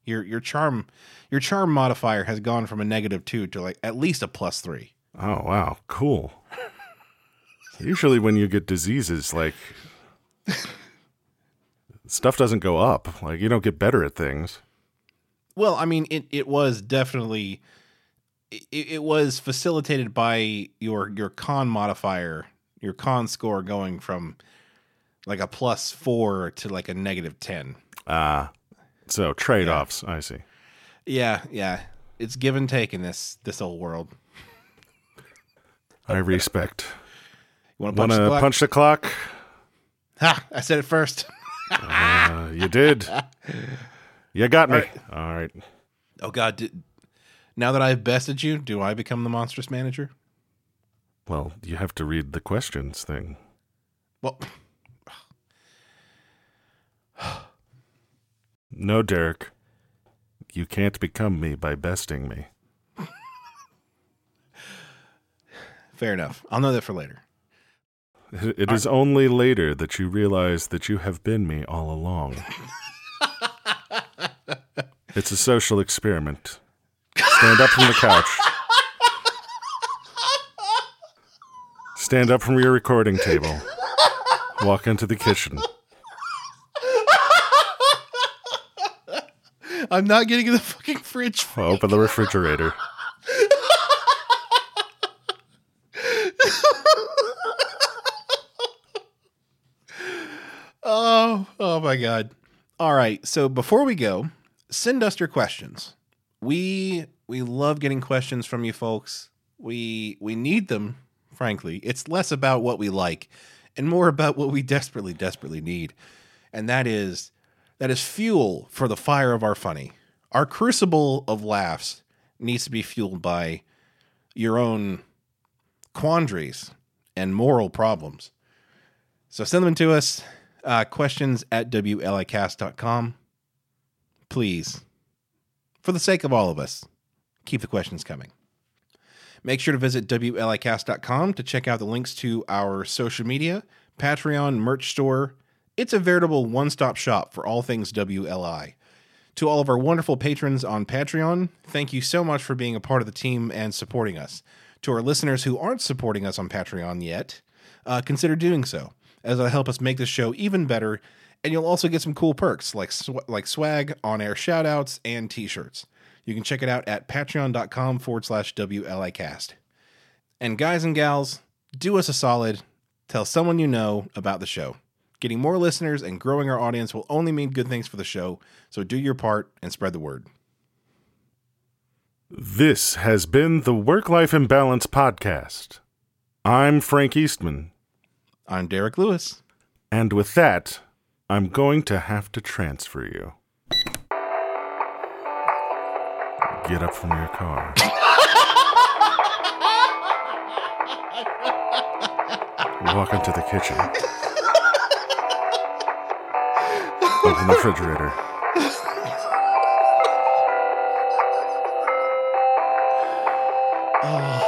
Your your charm your charm modifier has gone from a negative two to like at least a plus three. Oh, wow. Cool. Usually, when you get diseases, like, stuff doesn't go up. Like, you don't get better at things. Well, I mean, it, it was definitely it, it was facilitated by your your con modifier, your con score going from like a plus four to like a negative ten. Ah, so trade offs. I see. Yeah, yeah, it's give and take in this this old world. I respect. You want to punch the clock? punch the clock? Ha! I said it first. Uh, you did. You got me. All right. Oh God! Did, now that I've bested you, do I become the monstrous manager? Well, you have to read the questions thing. Well, No, Derek. You can't become me by besting me. fair enough. I'll know that for later. It it is only later that you realize that you have been me all along. it's a social experiment. Stand up from the couch. Stand up from your recording table. Walk into the kitchen. I'm not getting in the fucking fridge. Open the refrigerator. Oh, oh my God. All right. So before we go, send us your questions. we we love getting questions from you folks. We we need them, frankly. It's less about what we like and more about what we desperately desperately need. And that is that is fuel for the fire of our funny. Our crucible of laughs needs to be fueled by your own quandaries and moral problems. So send them to us. Uh, questions at WLIcast.com. Please, for the sake of all of us, keep the questions coming. Make sure to visit WLIcast.com to check out the links to our social media, Patreon, merch store. It's a veritable one stop shop for all things WLI. To all of our wonderful patrons on Patreon, thank you so much for being a part of the team and supporting us. To our listeners who aren't supporting us on Patreon yet, uh, consider doing so, as it'll help us make this show even better. And you'll also get some cool perks like sw- like swag, on air shoutouts, and t shirts. You can check it out at patreon.com forward slash WLIcast. And guys and gals, do us a solid. Tell someone you know about the show. Getting more listeners and growing our audience will only mean good things for the show, so do your part and spread the word. This has been the Work Life Imbalance Podcast. I'm Frank Eastman, I'm Derek Lewis. and with that, I'm going to have to transfer you. Get up from your car. Walk into the kitchen. Open the refrigerator. Oh.